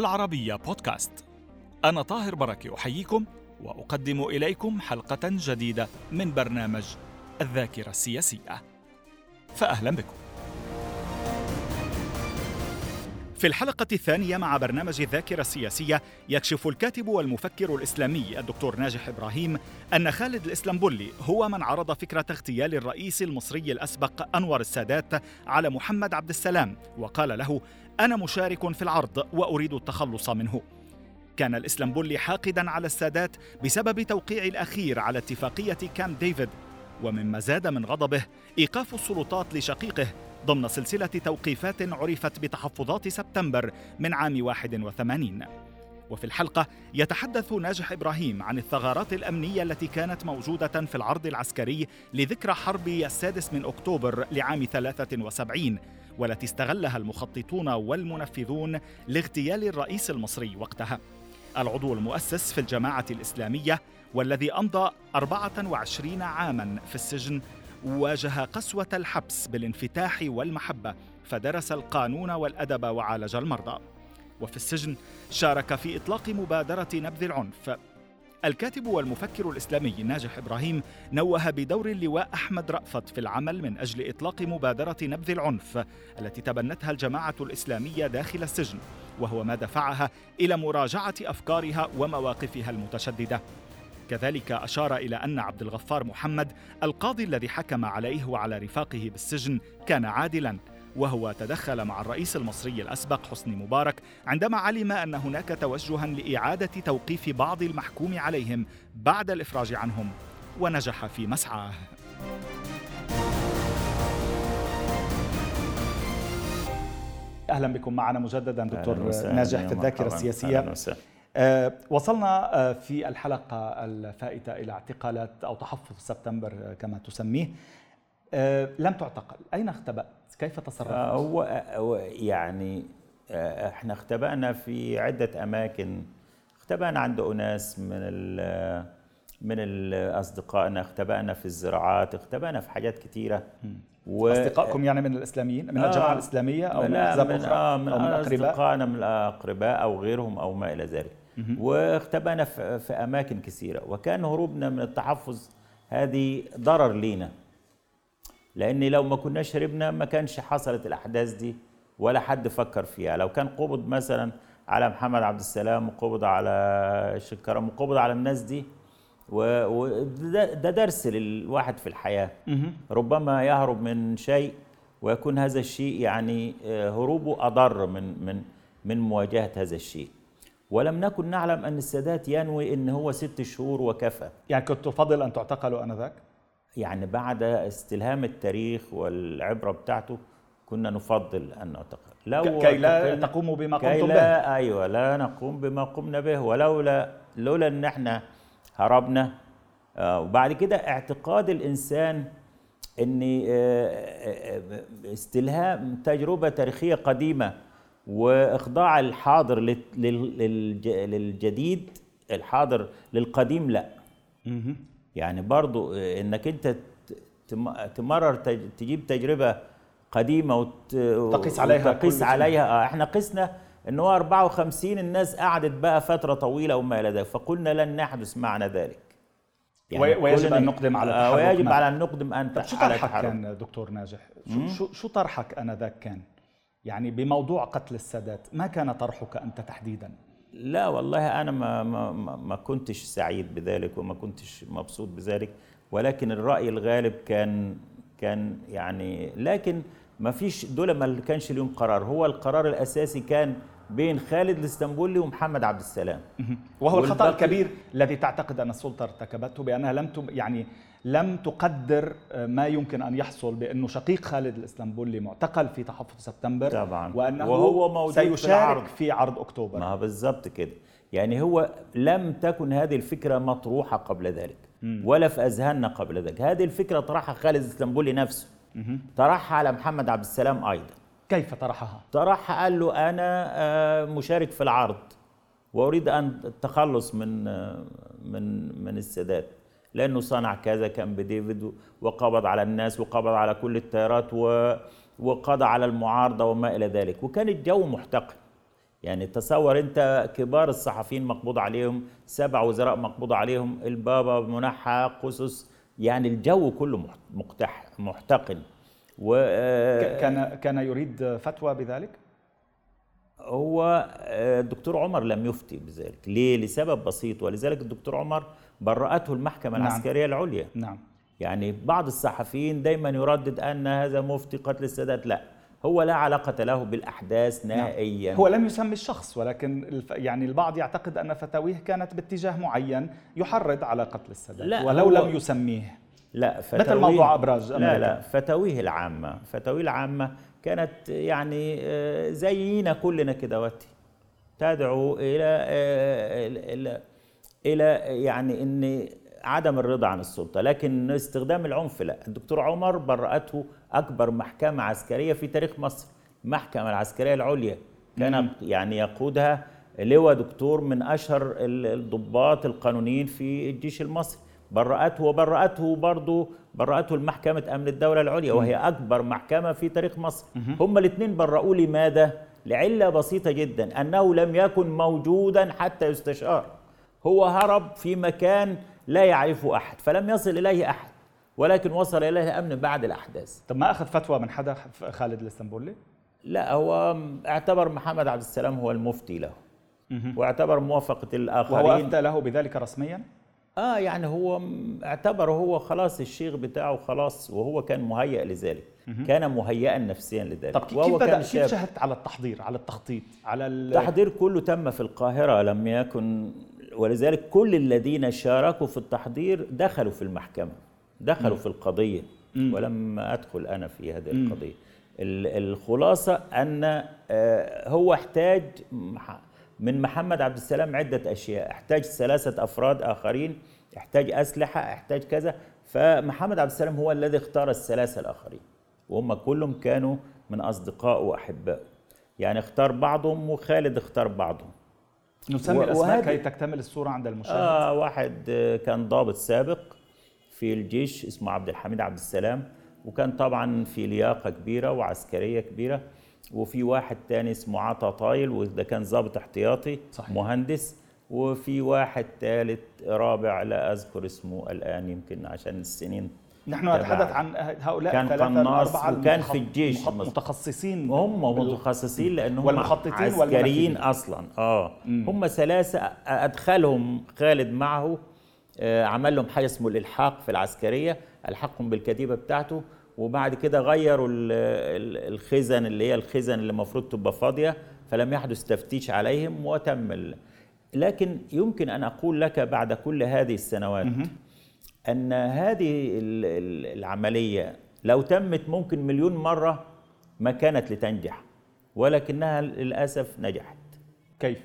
العربية بودكاست. أنا طاهر بركة أحييكم وأقدم إليكم حلقة جديدة من برنامج الذاكرة السياسية. فأهلا بكم. في الحلقة الثانية مع برنامج الذاكرة السياسية يكشف الكاتب والمفكر الإسلامي الدكتور ناجح إبراهيم أن خالد الإسلامبولي هو من عرض فكرة اغتيال الرئيس المصري الأسبق أنور السادات على محمد عبد السلام وقال له أنا مشارك في العرض وأريد التخلص منه. كان الإسلامبولي حاقدا على السادات بسبب توقيع الأخير على اتفاقية كامب ديفيد ومما زاد من غضبه إيقاف السلطات لشقيقه ضمن سلسلة توقيفات عرفت بتحفظات سبتمبر من عام 81 وفي الحلقة يتحدث ناجح إبراهيم عن الثغرات الأمنية التي كانت موجودة في العرض العسكري لذكرى حرب السادس من أكتوبر لعام 73 والتي استغلها المخططون والمنفذون لاغتيال الرئيس المصري وقتها. العضو المؤسس في الجماعة الإسلامية والذي أمضى 24 عاما في السجن واجه قسوة الحبس بالانفتاح والمحبة فدرس القانون والأدب وعالج المرضى. وفي السجن شارك في إطلاق مبادرة نبذ العنف. الكاتب والمفكر الإسلامي ناجح إبراهيم نوه بدور اللواء أحمد رأفت في العمل من أجل إطلاق مبادرة نبذ العنف التي تبنتها الجماعة الإسلامية داخل السجن وهو ما دفعها إلى مراجعة أفكارها ومواقفها المتشددة. كذلك أشار إلى أن عبد الغفار محمد القاضي الذي حكم عليه وعلى رفاقه بالسجن كان عادلا وهو تدخل مع الرئيس المصري الأسبق حسني مبارك عندما علم أن هناك توجها لإعادة توقيف بعض المحكوم عليهم بعد الإفراج عنهم ونجح في مسعاه. أهلا بكم معنا مجددا دكتور ناجح في الذاكرة السياسية. وصلنا أه في الحلقة الفائتة إلى اعتقالات أو تحفظ سبتمبر كما تسميه. لم تعتقل. أين اختبأت؟ كيف تصرفت؟ هو يعني إحنا اختبأنا في عدة أماكن. اختبأنا عند أناس من ال من أصدقائنا. اختبأنا في الزراعات. اختبأنا في حاجات كثيره و... أصدقائكم يعني من الإسلاميين؟ من آه الجماعه الإسلامية أو من أخرى آه من, أو من أصدقائنا من الأقرباء أو غيرهم أو ما إلى ذلك. واختبأنا في, أماكن كثيرة. وكان هروبنا من التحفظ هذه ضرر لينا. لأن لو ما كناش هربنا ما كانش حصلت الأحداث دي ولا حد فكر فيها. لو كان قبض مثلا على محمد عبد السلام وقبض على شكرم وقبض على الناس دي وده درس للواحد في الحياة. ربما يهرب من شيء ويكون هذا الشيء يعني هروبه أضر من من من مواجهة هذا الشيء. ولم نكن نعلم أن السادات ينوي أن هو ست شهور وكفى. يعني كنت تفضل أن تعتقلوا آنذاك؟ يعني بعد استلهام التاريخ والعبرة بتاعته كنا نفضل أن نعتقل. لو كي لا تقوموا بما قمتم كي لا به. أيوة لا نقوم بما قمنا به. ولولا لولا أن إحنا هربنا. وبعد كده اعتقاد الإنسان ان استلهام تجربة تاريخية قديمة وإخضاع الحاضر للجديد الحاضر للقديم لا. يعني برضو إنك أنت تمرر تجيب تجربة قديمة وتقيس عليها تقيس عليها. إحنا قسنا إن هو 54 الناس قعدت بقى فترة طويلة وما إلى ذلك فقلنا لن نحدث معنا ذلك. يعني ويجب أن نقدم على التحرك ويجب على أن نقدم أن طب شو طرحك كان دكتور ناجح؟ شو شو, شو طرحك انذاك كان؟ يعني بموضوع قتل السادات ما كان طرحك أنت تحديدا؟ لا والله أنا ما ما ما كنتش سعيد بذلك وما كنتش مبسوط بذلك ولكن الرأي الغالب كان كان يعني لكن ما فيش دول ما كانش ليهم قرار. هو القرار الأساسي كان بين خالد الإسطنبولي ومحمد عبد السلام. وهو الخطأ الكبير الذي تعتقد أن السلطة ارتكبته بأنها لم يعني لم تقدر ما يمكن أن يحصل بأنه شقيق خالد الاسطنبولي معتقل في تحفظ سبتمبر طبعا. وأنه وهو موجود سيشارك في, العرض. في عرض أكتوبر. ما بالضبط كده. يعني هو لم تكن هذه الفكرة مطروحة قبل ذلك ولا في أذهاننا قبل ذلك. هذه الفكرة طرحها خالد الاسطنبولي نفسه. طرحها على محمد عبد السلام أيضا. كيف طرحها؟ طرحها قال له أنا مشارك في العرض وأريد أن التخلص من من من السادات. لأنه صنع كذا كان بديفيد وقبض على الناس وقبض على كل التيارات وقضى على المعارضة وما إلى ذلك. وكان الجو محتقن. يعني تصور أنت كبار الصحفيين مقبوض عليهم سبع وزراء مقبوض عليهم البابا منحى قصص يعني الجو كله مقتح محتقن. و كان كان يريد فتوى بذلك؟ هو الدكتور عمر لم يفتي بذلك. ليه؟ لسبب بسيط. ولذلك الدكتور عمر برأته المحكمة نعم. العسكرية العليا. نعم. يعني بعض الصحفيين دايما يردد أن هذا مفتي قتل السادات. لا هو لا علاقة له بالأحداث نعم. نهائيا. هو لم يسمي الشخص ولكن يعني البعض يعتقد أن فتاويه كانت باتجاه معين يحرض على قتل السادات لا ولو لم يسميه. لا فتاويه مثل موضوع أبراج أمريكا. لا لا فتاويه العامة. فتاويه العامة كانت يعني آه، زينا كلنا كده تدعو إلى إلى يعني إن عدم الرضا عن السلطة لكن استخدام العنف لا. الدكتور عمر برأته أكبر محكمة عسكرية في تاريخ مصر. المحكمة العسكرية العليا كان يعني يقودها لواء دكتور من أشهر الضباط القانونيين في الجيش المصري. برأته وبرأته برضه برأته المحكمة أمن الدولة العليا وهي أكبر محكمة في تاريخ مصر. هم الاثنين برأوا لماذا؟ لعلة بسيطة جدا أنه لم يكن موجودا حتى يستشار. هو هرب في مكان لا يعرفه أحد فلم يصل إليه أحد ولكن وصل إليه أمن بعد الأحداث. طب ما أخذ فتوى من حدا خالد الإسطنبولي؟ لا هو اعتبر محمد عبد السلام هو المفتي له. واعتبر موافقة الآخرين. وهو أفتى له بذلك رسميا؟ آه يعني هو اعتبر هو خلاص الشيخ بتاعه خلاص وهو كان مهيئ لذلك. كان مهيئا نفسيا لذلك. طب كيف بدأ؟ كيف شهدت على التحضير على التخطيط على التحضير كله تم في القاهرة لم يكن ولذلك كل الذين شاركوا في التحضير دخلوا في المحكمة دخلوا م. في القضية م. ولم أدخل أنا في هذه م. القضية الخلاصة أن آه، هو احتاج من محمد عبد السلام عدة أشياء احتاج ثلاثة أفراد آخرين احتاج أسلحة احتاج كذا فمحمد عبد السلام هو الذي اختار الثلاثة الآخرين وهم كلهم كانوا من أصدقائه وأحبائه يعني اختار بعضهم وخالد اختار بعضهم نسمي الأسماء كي تكتمل الصورة عند المشاهد آه واحد كان ضابط سابق في الجيش اسمه عبد الحميد عبد السلام وكان طبعا في لياقة كبيرة وعسكرية كبيرة وفي واحد تاني اسمه عطا طايل وده كان ضابط احتياطي صحيح. مهندس وفي واحد ثالث رابع لا أذكر اسمه الآن يمكن عشان السنين نحن نتحدث عن هؤلاء كان قناص وكان في الجيش متخصصين هم متخصصين لأنهم والمخططين عسكريين أصلا. آه. هم ثلاثة أدخلهم خالد معه آه، عمل لهم حاجة اسمه الإلحاق في العسكرية ألحقهم بالكتيبة بتاعته وبعد كده غيروا الخزن اللي هي الخزن اللي المفروض تبقى فاضية فلم يحدث تفتيش عليهم وتم لكن يمكن أن أقول لك بعد كل هذه السنوات أن هذه العملية لو تمت ممكن مليون مرة ما كانت لتنجح ولكنها للأسف نجحت. كيف؟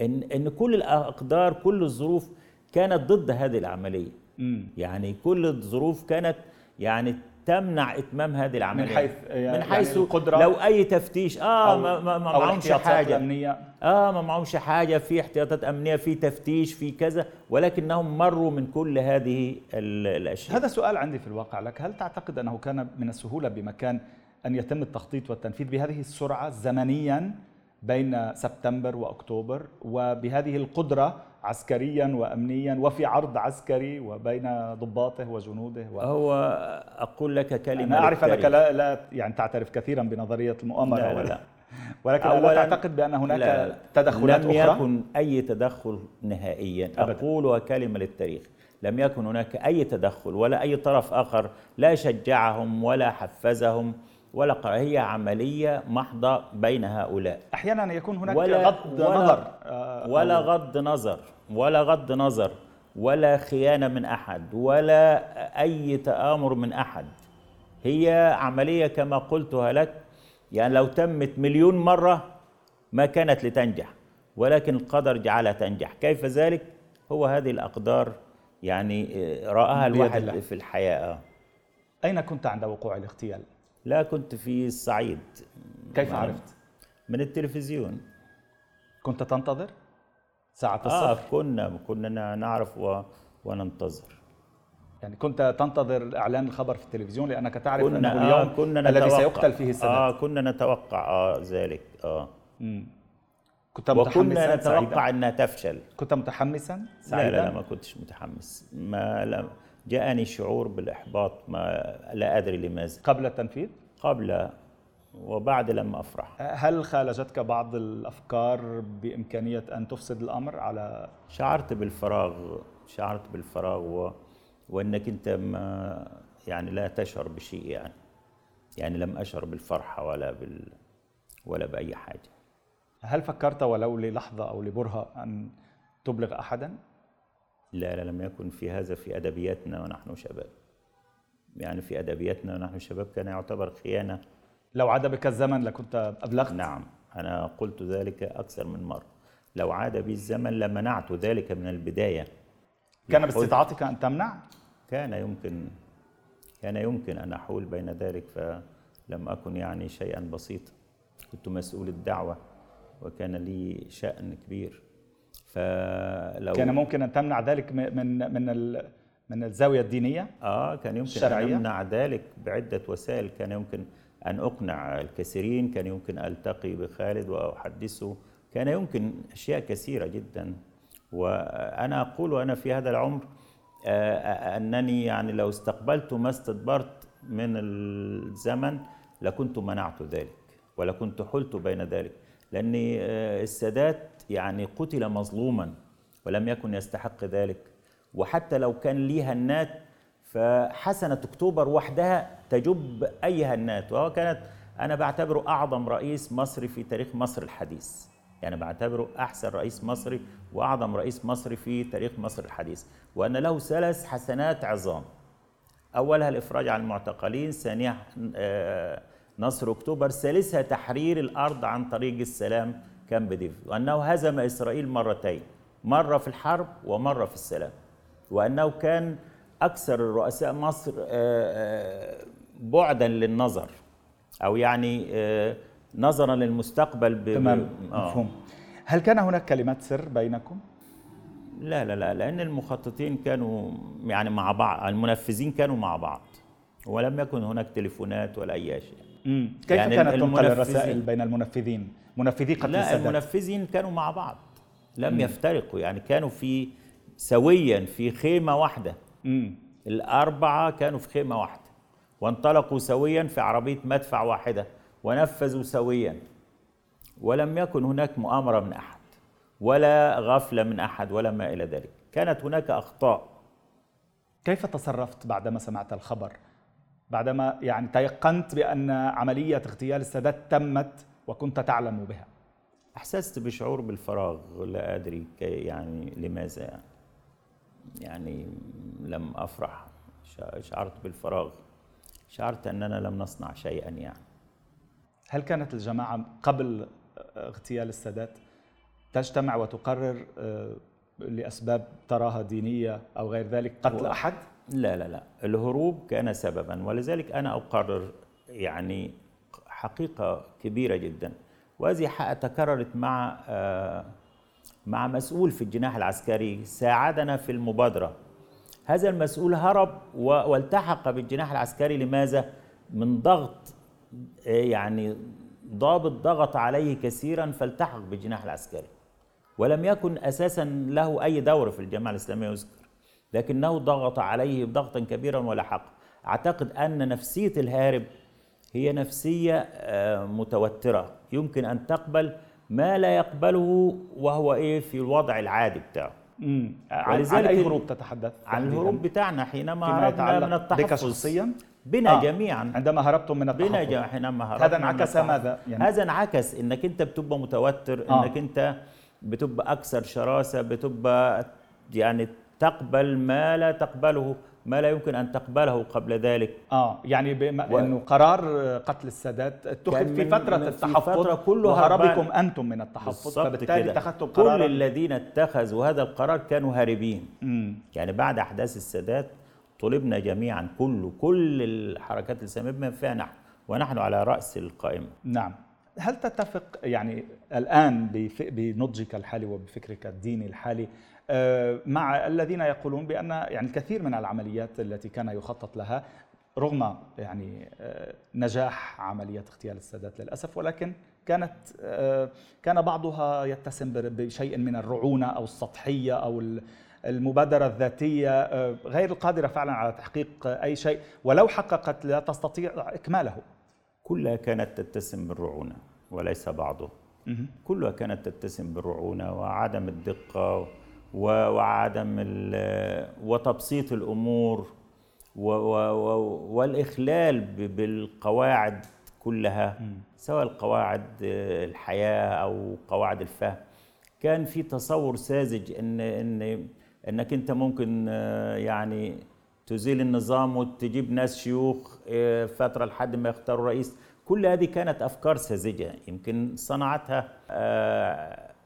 ان إن كل الأقدار كل الظروف كانت ضد هذه العملية. مم. يعني كل الظروف كانت يعني تمنع إتمام هذه العملية. من حيث يعني من حيث يعني القدرة؟ لو أي تفتيش آه ما ما معهمش حاجة. أمنية. آه ما معهمش حاجة. في احتياطات أمنية في تفتيش في كذا ولكنهم مروا من كل هذه الأشياء. هذا سؤال عندي في الواقع لك. هل تعتقد أنه كان من السهولة بمكان أن يتم التخطيط والتنفيذ بهذه السرعة زمنيا بين سبتمبر وأكتوبر؟ وبهذه القدرة عسكريا وامنيا وفي عرض عسكري وبين ضباطه وجنوده و... هو أقول لك كلمة أنا أعرف أنك لا, لا يعني تعترف كثيرا بنظرية المؤامرة لا ولا ولكن أولا تعتقد بأن هناك لا تدخلات لم أخرى؟ لم يكن أي تدخل نهائيا. أبداً. أقول كلمة للتاريخ. لم يكن هناك أي تدخل ولا أي طرف آخر لا شجعهم ولا حفزهم هي عملية محضة بين هؤلاء. أحيانا يكون هناك ولا غض ولا نظر آه، ولا غض نظر ولا غض نظر ولا خيانة من أحد ولا أي تآمر من أحد. هي عملية كما قلتها لك يعني لو تمت مليون مرة ما كانت لتنجح ولكن القدر جعلها تنجح. كيف ذلك؟ هو هذه الأقدار يعني آه، رآها الواحد في الحياة. أين كنت عند وقوع الاغتيال؟ لا كنت في الصعيد كيف عرفت؟ من التلفزيون كنت تنتظر؟ ساعة الصبح؟ آه كنا كنا نعرف و... وننتظر يعني كنت تنتظر إعلان الخبر في التلفزيون لأنك تعرف كنا أنه اليوم آه كنا الذي سيقتل فيه السادات آه كنا نتوقع آه ذلك آه مم. كنت وكنا نتوقع إنها تفشل كنت متحمسا سعيدا؟ لا لا, لا ما كنتش متحمس ما لا جاءني شعور بالإحباط ما لا أدري لماذا. قبل التنفيذ؟ قبل وبعد لم أفرح. هل خالجتك بعض الأفكار بإمكانية أن تفسد الأمر على؟ شعرت بالفراغ شعرت بالفراغ و... وأنك أنت ما يعني لا تشعر بشيء يعني. يعني لم أشعر بالفرحة ولا بال ولا بأي حاجة. هل فكرت ولو للحظة أو لبرهة أن تبلغ احدا؟ لا لم يكن في هذا في أدبياتنا ونحن شباب. يعني في أدبياتنا ونحن شباب كان يعتبر خيانة. لو عاد بك الزمن لكنت أبلغت. نعم أنا قلت ذلك أكثر من مرة. لو عاد بي الزمن لمنعت ذلك من البداية. كان باستطاعتك أن تمنع؟ كان يمكن كان يمكن أن أحول بين ذلك فلم أكن يعني شيئا بسيطا. كنت مسؤول الدعوة وكان لي شأن كبير. فلو كان ممكن أن تمنع ذلك من من من الزاوية الدينية؟ آه كان يمكن الشرعية. ان امنع ذلك بعدة وسائل. كان يمكن أن أقنع الكثيرين. كان يمكن ألتقي بخالد وأحدثه. كان يمكن أشياء كثيرة جدا. وأنا أقول وأنا في هذا العمر آه، أنني يعني لو استقبلت ما استدبرت من الزمن لكنت منعت ذلك ولكنت حلت بين ذلك. لأن آه، السادات يعني قتل مظلوما ولم يكن يستحق ذلك. وحتى لو كان لي هنات فحسنة أكتوبر وحدها تجب أي هنات وهو كانت أنا بعتبره أعظم رئيس مصري في تاريخ مصر الحديث. يعني بعتبره أحسن رئيس مصري وأعظم رئيس مصري في تاريخ مصر الحديث. وأن له ثلاث حسنات عظام. أولها الإفراج عن المعتقلين ثانيها آه، نصر أكتوبر ثالثها تحرير الأرض عن طريق السلام. كامب ديفيد وأنه هزم إسرائيل مرتين مرة في الحرب ومرة في السلام. وأنه كان أكثر رؤساء مصر آه، آه، بعدا للنظر أو يعني آه، نظرا للمستقبل تمام مفهوم. هل كان هناك كلمات سر بينكم؟ لا لا لا لأن المخططين كانوا يعني مع بعض المنفذين كانوا مع بعض ولم يكن هناك تليفونات ولا أي شيء. مم. كيف يعني كانت تنقل الرسائل بين المنفذين؟ منفذي قتل لا السادات المنفذين كانوا مع بعض لم مم. يفترقوا يعني كانوا في سويا في خيمة واحدة. مم. الأربعة كانوا في خيمة واحدة وانطلقوا سويا في عربية مدفع واحدة ونفذوا سويا. ولم يكن هناك مؤامرة من أحد ولا غفلة من أحد ولا ما إلى ذلك. كانت هناك أخطاء. كيف تصرفت بعدما سمعت الخبر؟ بعدما يعني تيقنت بأن عملية اغتيال السادات تمت وكنت تعلم بها. أحسست بشعور بالفراغ؟ لا أدري يعني لماذا؟ يعني, يعني لم أفرح. شعرت بالفراغ. شعرت أننا لم نصنع شيئا يعني. هل كانت الجماعة قبل اغتيال السادات تجتمع وتقرر آه، لأسباب تراها دينية أو غير ذلك قتل أحد؟ لا لا لا. الهروب كان سببا ولذلك أنا أقرر يعني حقيقة كبيرة جدا. وهذه تكررت مع آه، مع مسؤول في الجناح العسكري ساعدنا في المبادرة. هذا المسؤول هرب والتحق بالجناح العسكري لماذا؟ من ضغط آه، يعني ضابط ضغط عليه كثيرا فالتحق بالجناح العسكري. ولم يكن أساسا له أي دور في الجماعة الإسلامية. يذكر لكنه ضغط عليه ضغطا كبيرا ولا حق. أعتقد أن نفسية الهارب هي نفسية آه، متوترة. يمكن أن تقبل ما لا يقبله وهو إيه؟ في الوضع العادي بتاعه. امم عن, أي هروب تتحدث؟ عن الهروب بتاعنا حينما هربنا من التحفظ. بك شخصيا؟ بنا آه. جميعا. عندما هربتم من التحفظ. بنا حينما هربنا هذا انعكس ماذا؟ يعني هذا انعكس إنك أنت بتبقى متوتر آه. إنك أنت بتبقى أكثر شراسة بتبقى يعني تقبل ما لا تقبله ما لا يمكن أن تقبله قبل ذلك. آه يعني بما و... إنه قرار قتل السادات اتخذ في فترة التحفظ في فترة كله وهربكم أنتم من التحفظ فبالتالي اتخذتم قرار كل الذين اتخذوا هذا القرار كانوا هاربين. مم. يعني بعد أحداث السادات طلبنا جميعا كله كل الحركات الاسلاميه بما فيها نحن ونحن على رأس القائمة. نعم. هل تتفق يعني الآن بنضجك الحالي وبفكرك الديني الحالي مع الذين يقولون بأن يعني الكثير من العمليات التي كان يخطط لها رغم يعني آه، نجاح عملية اغتيال السادات للأسف ولكن كانت آه، كان بعضها يتسم بشيء من الرعونة أو السطحية أو المبادرة الذاتية آه، غير القادرة فعلا على تحقيق أي شيء ولو حققت لا تستطيع إكماله. كلها كانت تتسم بالرعونة وليس بعضه كلها كانت تتسم بالرعونة وعدم الدقة وعدم وتبسيط الأمور والإخلال بالقواعد كلها سواء القواعد الحياة أو قواعد الفهم. كان في تصور ساذج ان ان إنك أنت ممكن يعني تزيل النظام وتجيب ناس شيوخ فترة لحد ما يختاروا رئيس. كل هذه كانت أفكار ساذجة يمكن صنعتها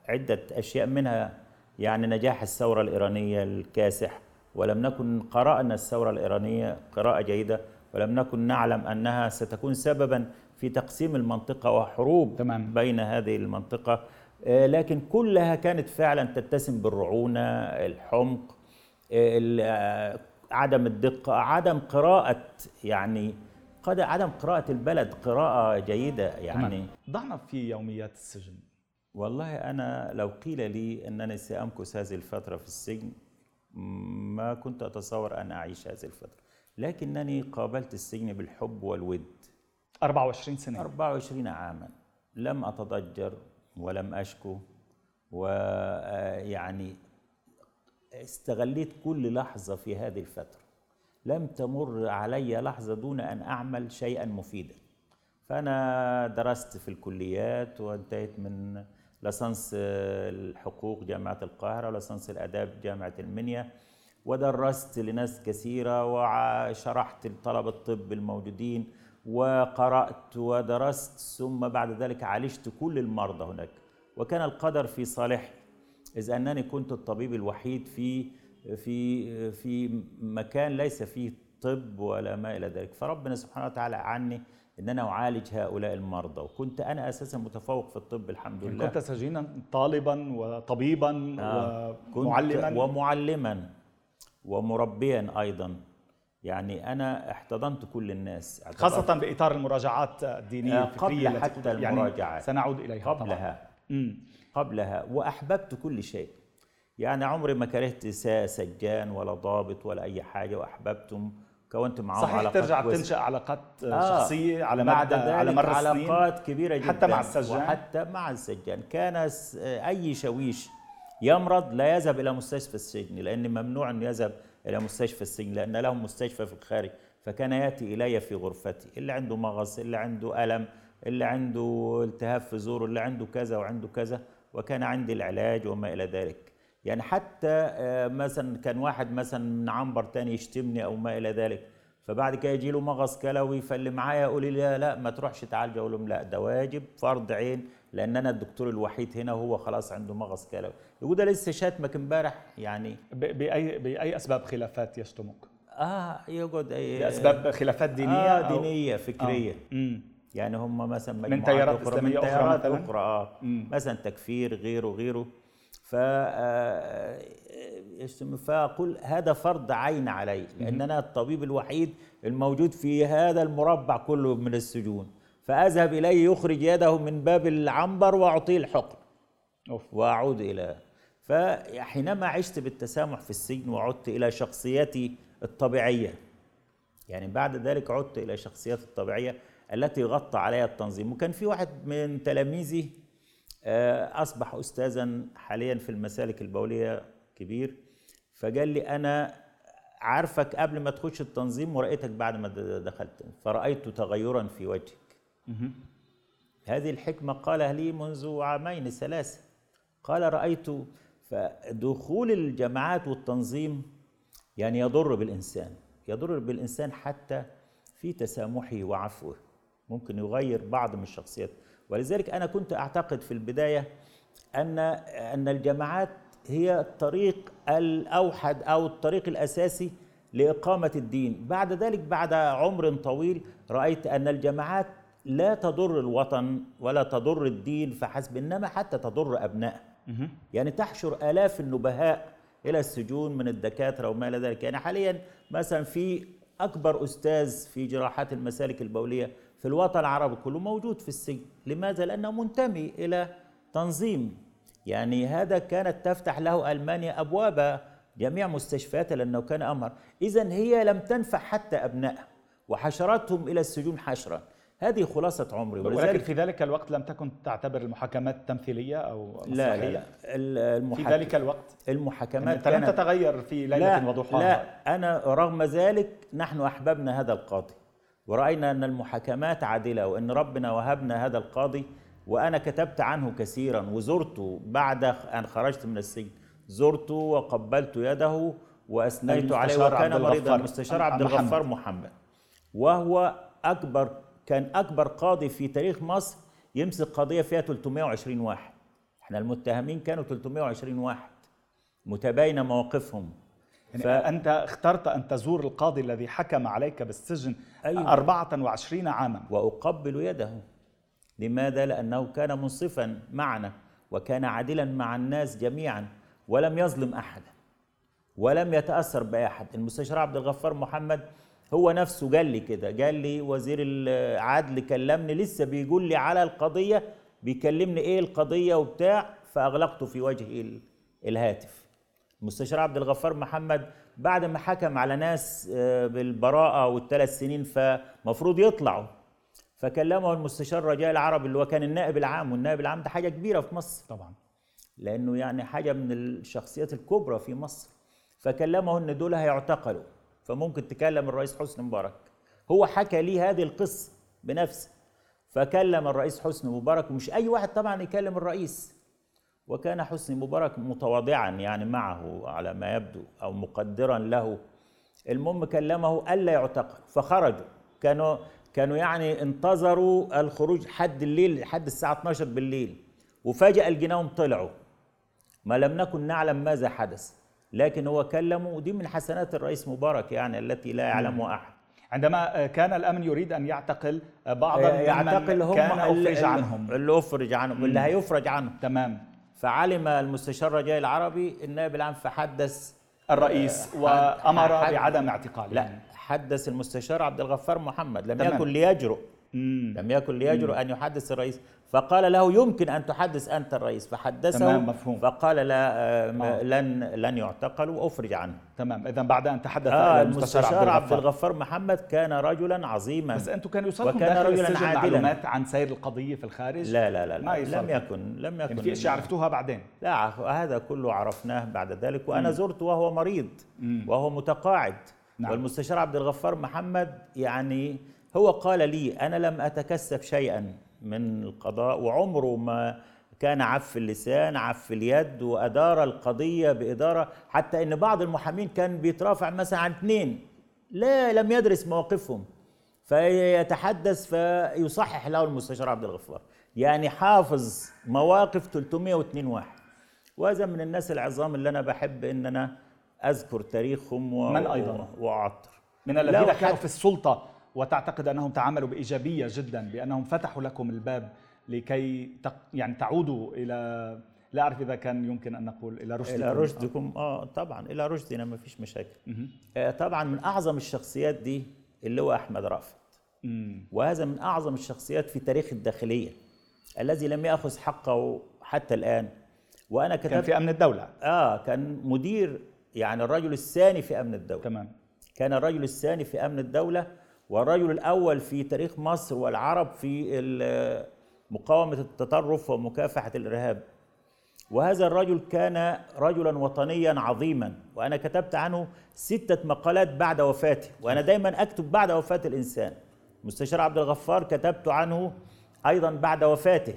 عدة أشياء منها. يعني نجاح الثورة الإيرانية الكاسح. ولم نكن قرأنا الثورة الإيرانية قراءة جيدة ولم نكن نعلم أنها ستكون سببا في تقسيم المنطقة وحروب تمام. بين هذه المنطقة. آه، لكن كلها كانت فعلا تتسم بالرعونة الحمق آه، عدم الدقة عدم قراءة يعني قد عدم قراءة البلد قراءة جيدة يعني. ضعنا في يوميات السجن. والله أنا لو قيل لي أنني سأمكث هذه الفترة في السجن ما كنت أتصور أن أعيش هذه الفترة. لكنني قابلت السجن بالحب والود. 24 سنة. 24 عاما. لم أتضجر ولم أشكو ويعني استغليت كل لحظة في هذه الفترة. لم تمر علي لحظة دون أن أعمل شيئا مفيدا. فأنا درست في الكليات وانتهيت من لسانس الحقوق جامعة القاهرة ولسانس الآداب جامعة المنيا. ودرست لناس كثيرة وشرحت لطلبة الطب الموجودين وقرأت ودرست ثم بعد ذلك عالجت كل المرضى هناك. وكان القدر في صالحي إذ أنني كنت الطبيب الوحيد في في في مكان ليس فيه طب ولا ما إلى ذلك. فربنا سبحانه وتعالى عني إن أنا أعالج هؤلاء المرضى. وكنت أنا أساسا متفوق في الطب الحمد يعني لله. كنت سجينا طالبا وطبيبا آه ومعلما ومعلما ومربيا أيضا. يعني أنا احتضنت كل الناس. خاصة بإطار المراجعات الدينية آه قبل حتى يعني المراجعات سنعود إليها قبلها. طبعا. قبلها. وأحببت كل شيء. يعني عمري ما كرهت سجان ولا ضابط ولا أي حاجة واحببتم كونت معهم صحيح علاقات ترجع كويس. تنشأ علاقات آه شخصية على مدى على مر السنين علاقات كبيرة جدا. حتى مع السجان. وحتى مع السجان. كان أي شويش يمرض لا يذهب إلى مستشفى السجن لأن ممنوع انه يذهب إلى مستشفى السجن لأن لهم مستشفى في الخارج فكان يأتي إلي في غرفتي اللي عنده مغص اللي عنده ألم اللي عنده التهاب في زوره اللي عنده كذا وعنده كذا وكان عندي العلاج وما إلى ذلك. يعني حتى آه، مثلا كان واحد مثلا من عنبر تاني يشتمني أو ما إلى ذلك. فبعد كده يجي له مغص كلوي فاللي معايا يقول لي لا لا ما تروحش تعالج. أقول لهم لا ده واجب فرض عين لأن أنا الدكتور الوحيد هنا وهو خلاص عنده مغص كلوي. يقول ده لسه شاتمك امبارح يعني بأي بأي أسباب خلافات يشتمك؟ آه يقعد اي لأسباب خلافات دينية آه دينية فكرية. آه. يعني هم مثلا من تيارات إسلامية أخرى من تيارات أخرى آه. مثلا تكفير غيره غيره. ف آه، فأقول هذا فرض عين علي لأن أنا الطبيب الوحيد الموجود في هذا المربع كله من السجون. فأذهب إليه يخرج يده من باب العنبر وأعطيه الحقن. وأعود إلى فحينما عشت بالتسامح في السجن وعدت إلى شخصيتي الطبيعية يعني بعد ذلك عدت إلى شخصيتي الطبيعية التي غطى عليها التنظيم. وكان في واحد من تلاميذي آه، أصبح استاذا حاليا في المسالك البولية كبير. فقال لي أنا عارفك قبل ما تخش التنظيم ورأيتك بعد ما دخلت فرأيت تغيرا في وجهك. هذه الحكمة قالها لي منذ عامين ثلاثة. قال رأيت فدخول الجماعات والتنظيم يعني يضر بالإنسان يضر بالإنسان حتى في تسامحه وعفوه. ممكن يغير بعض من الشخصيات. ولذلك أنا كنت أعتقد في البداية ان أن الجماعات هي الطريق الأوحد أو الطريق الأساسي لإقامة الدين. بعد ذلك بعد عمر طويل رأيت أن الجماعات لا تضر الوطن ولا تضر الدين فحسب إنما حتى تضر ابنائه يعني تحشر آلاف النبهاء إلى السجون من الدكاترة وما إلى ذلك. يعني حاليا مثلا في أكبر أستاذ في جراحات المسالك البولية في الوطن العربي كله موجود في السجن. لماذا؟ لأنه منتمي إلى تنظيم. يعني هذا كانت تفتح له ألمانيا ابواب جميع مستشفياتها لأنه كان امهر اذا هي لم تنفع حتى أبنائها وحشرتهم إلى السجون حشرا هذه خلاصة عمري. ولكن في ذلك الوقت لم تكن تعتبر المحاكمات تمثيلية أو لا لا, لا. المحاك... في ذلك الوقت؟ المحاكمات يعني لم تتغير في ليلة وضحاها لا أنا رغم ذلك نحن أحببنا هذا القاضي. ورأينا أن المحاكمات عادلة وأن ربنا وهبنا هذا القاضي وأنا كتبت عنه كثيرا وزرته بعد أن خرجت من السجن زرته وقبلت يده وأثنيت عليه وكان مريضا. المستشار عبد الغفار محمد. وهو أكبر كان أكبر قاضي في تاريخ مصر يمسك قضية فيها 320 واحد. إحنا المتهمين كانوا 320 واحد متباينة مواقفهم. يعني ف... أنت اخترت أن تزور القاضي الذي حكم عليك بالسجن أيوة. 24 عاما. وأقبل يده. لماذا؟ لأنه كان منصفا معنا وكان عادلا مع الناس جميعا ولم يظلم أحدا ولم يتأثر بأحد. المستشار عبد الغفار محمد هو نفسه قال لي كده. قال لي وزير العدل كلمني لسه بيقول لي على القضية بيكلمني إيه القضية وبتاع فأغلقته في وجه الهاتف. المستشار عبد الغفار محمد بعد ما حكم على ناس آه، بالبراءة والثلاث سنين فمفروض يطلعوا. فكلمه المستشار رجاء العربي اللي هو كان النائب العام والنائب العام ده حاجة كبيرة في مصر. طبعا. لأنه يعني حاجة من الشخصيات الكبرى في مصر. فكلمه إن دول هيعتقلوا. فممكن تكلم الرئيس حسني مبارك. هو حكى لي هذه القصة بنفسه. فكلم الرئيس حسني مبارك ومش أي واحد طبعا يكلم الرئيس. وكان حسني مبارك متواضعا يعني معه على ما يبدو أو مقدرا له. المهم كلمه ألا يعتقل فخرجوا. كانوا كانوا يعني انتظروا الخروج حد الليل لحد الساعة 12 بالليل. وفجأة الجناهم طلعوا. ما لم نكن نعلم ماذا حدث لكن هو كلمه ودي من حسنات الرئيس مبارك يعني التي لا يعلمها أحد. عندما كان الأمن يريد أن يعتقل بعضا يعتقل هم كان أفرج عنهم. اللي أفرج عنهم اللي هيفرج عنهم. تمام. فعلم المستشار رجاء العربي النائب العام فحدث الرئيس وأمر بعدم اعتقاله لا حدث المستشار عبد الغفار محمد لم تمام. يكن ليجرؤ لم يكن ليجرؤ أن يحدث الرئيس. فقال له يمكن أن تحدث أنت الرئيس. فحدثه. تمام مفهوم. فقال لا آه. لن لن يعتقل وأفرج عنه. تمام. اذا بعد أن تحدث آه المستشار عبد الغفار. محمد كان رجلا عظيما. بس أنتم كانوا يوصلكم وكان رجلا عادلا. معلومات عن سير القضية في الخارج؟ لا لا لا, لا. ما لم يكن لم يكن يعني في أشياء عرفتوها بعدين؟ لا هذا كله عرفناه بعد ذلك. وأنا زرته وهو مريض. مم. وهو متقاعد. نعم. والمستشار عبد الغفار محمد يعني هو قال لي أنا لم اتكسب شيئا من القضاء وعمره ما كان عف اللسان عف اليد وأدار القضية بإدارة حتى أن بعض المحامين كان بيترافع مثلا عن اثنين لا لم يدرس مواقفهم. فيتحدث فيصحح له المستشار عبد الغفار. يعني حافظ مواقف 302 واحد. وهذا من الناس العظام اللي أنا بحب أن أنا أذكر تاريخهم و... من أيضا؟ وأعطر. من الذين كانوا في السلطة وتعتقد أنهم تعاملوا بإيجابية جدا بأنهم فتحوا لكم الباب لكي يعني تعودوا إلى لا أعرف إذا كان يمكن أن نقول إلى رشدكم. إلى رشدكم. آه طبعا إلى رشدنا ما فيش مشاكل. آه طبعا من أعظم الشخصيات دي اللي هو أحمد رافت وهذا من أعظم الشخصيات في تاريخ الداخلية الذي لم يأخذ حقه حتى الآن. وأنا كتبت كان في أمن الدولة. آه كان مدير يعني الرجل الثاني في أمن الدولة. تمام. كان الرجل الثاني في أمن الدولة والرجل الأول في تاريخ مصر والعرب في مقاومة التطرف ومكافحة الإرهاب. وهذا الرجل كان رجلا وطنيا عظيما وأنا كتبت عنه ستة مقالات بعد وفاته وأنا دايما أكتب بعد وفاة الإنسان. مستشار عبد الغفار كتبت عنه أيضا بعد وفاته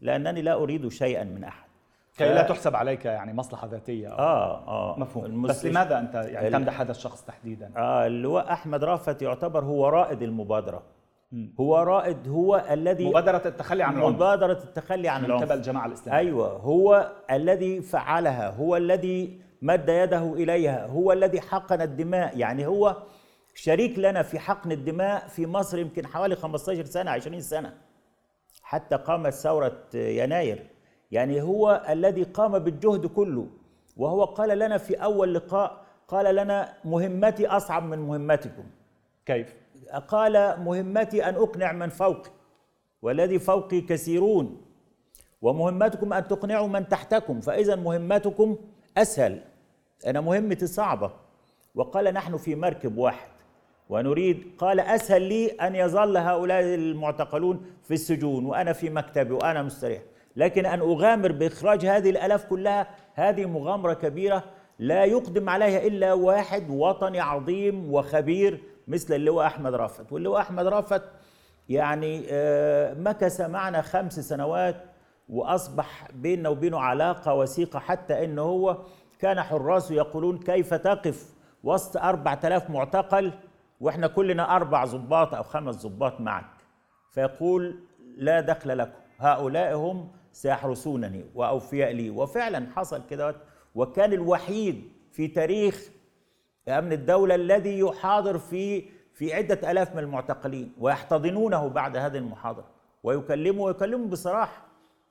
لأنني لا أريد شيئا من أحد. كي لا تحسب عليك يعني مصلحة ذاتية آه آه. مفهوم. بس لماذا أنت يعني تمدح هذا الشخص تحديدا؟ آه اللواء أحمد رافت يعتبر هو رائد المبادرة. م. هو رائد هو الذي مبادرة التخلي عن العنف. مبادرة التخلي عن العنف. من قبل الجماعة الإسلامية. أيوة. هو الذي فعلها هو الذي مد يده إليها هو الذي حقن الدماء. يعني هو شريك لنا في حقن الدماء في مصر يمكن حوالي 15 سنة 20 سنة. حتى قامت ثورة يناير. يعني هو الذي قام بالجهد كله. وهو قال لنا في أول لقاء قال لنا مهمتي أصعب من مهمتكم. كيف؟ قال مهمتي أن أقنع من فوقي والذي فوقي كثيرون. ومهمتكم أن تقنعوا من تحتكم فإذا مهمتكم أسهل. أنا مهمتي صعبة. وقال نحن في مركب واحد. ونريد قال أسهل لي أن يظل هؤلاء المعتقلون في السجون وأنا في مكتبي وأنا مستريح. لكن أن أغامر بإخراج هذه الألاف كلها هذه مغامرة كبيرة لا يقدم عليها إلا واحد وطني عظيم وخبير مثل اللواء أحمد رافت. واللواء أحمد رافت يعني آه، مكث معنا خمس سنوات وأصبح بيننا وبينه علاقة وثيقة حتى أنه هو كان حراسه يقولون كيف تقف وسط أربعة آلاف معتقل وإحنا كلنا أربع ضباط أو خمس ضباط معك. فيقول لا دخل لكم. هؤلاء هم سيحرسونني وأوفياء لي. وفعلا حصل كده وكان الوحيد في تاريخ أمن الدولة الذي يحاضر في في عدة ألاف من المعتقلين ويحتضنونه بعد هذه المحاضرة. ويكلمه ويكلمه بصراحة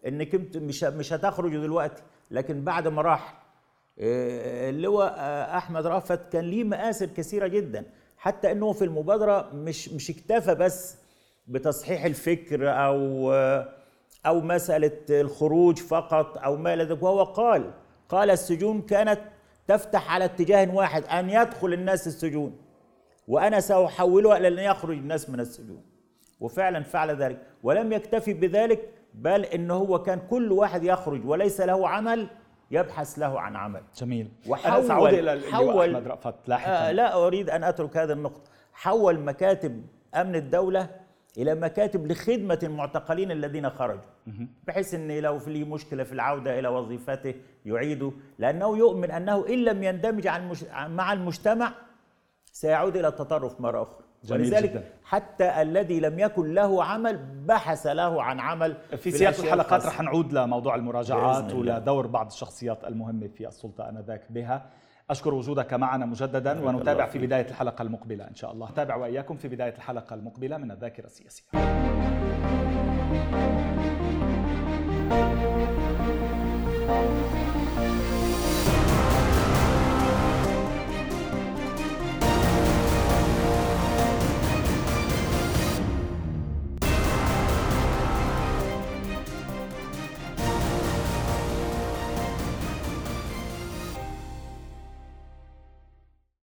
انت مش مش هتخرجوا دلوقتي. لكن بعد ما راح آه، اللواء آه، أحمد رأفت كان ليه مآثر كثيرة جدا. حتى إنه في المبادرة مش مش اكتفى بس بتصحيح الفكر أو أو مسألة الخروج فقط أو ما إلى ذلك. وهو قال قال السجون كانت تفتح على اتجاه واحد أن يدخل الناس السجون وأنا سأحولها إلى أن يخرج الناس من السجون. وفعلا فعل ذلك ولم يكتفي بذلك بل ان هو كان كل واحد يخرج وليس له عمل يبحث له عن عمل. جميل. وحول أنا سأعود إلى حول أحمد رأفت لاحقا. آه لا أريد أن أترك هذه النقطة. حول مكاتب أمن الدولة إلى مكاتب لخدمة المعتقلين الذين خرجوا. بحيث أن لو في مشكلة في العودة إلى وظيفته يعيده لأنه يؤمن أنه إن لم يندمج مع المجتمع سيعود إلى التطرف أخرى. جميل ولذلك جدا. حتى الذي لم يكن له عمل بحث له عن عمل في, في سياق الحلقات رح نعود لموضوع المراجعات ولدور بعض الشخصيات المهمة في السلطة آنذاك بها. أشكر وجودك معنا مجددا ونتابع في بداية الحلقة المقبلة إن شاء الله. تابع وإياكم في بداية الحلقة المقبلة من الذاكرة السياسية.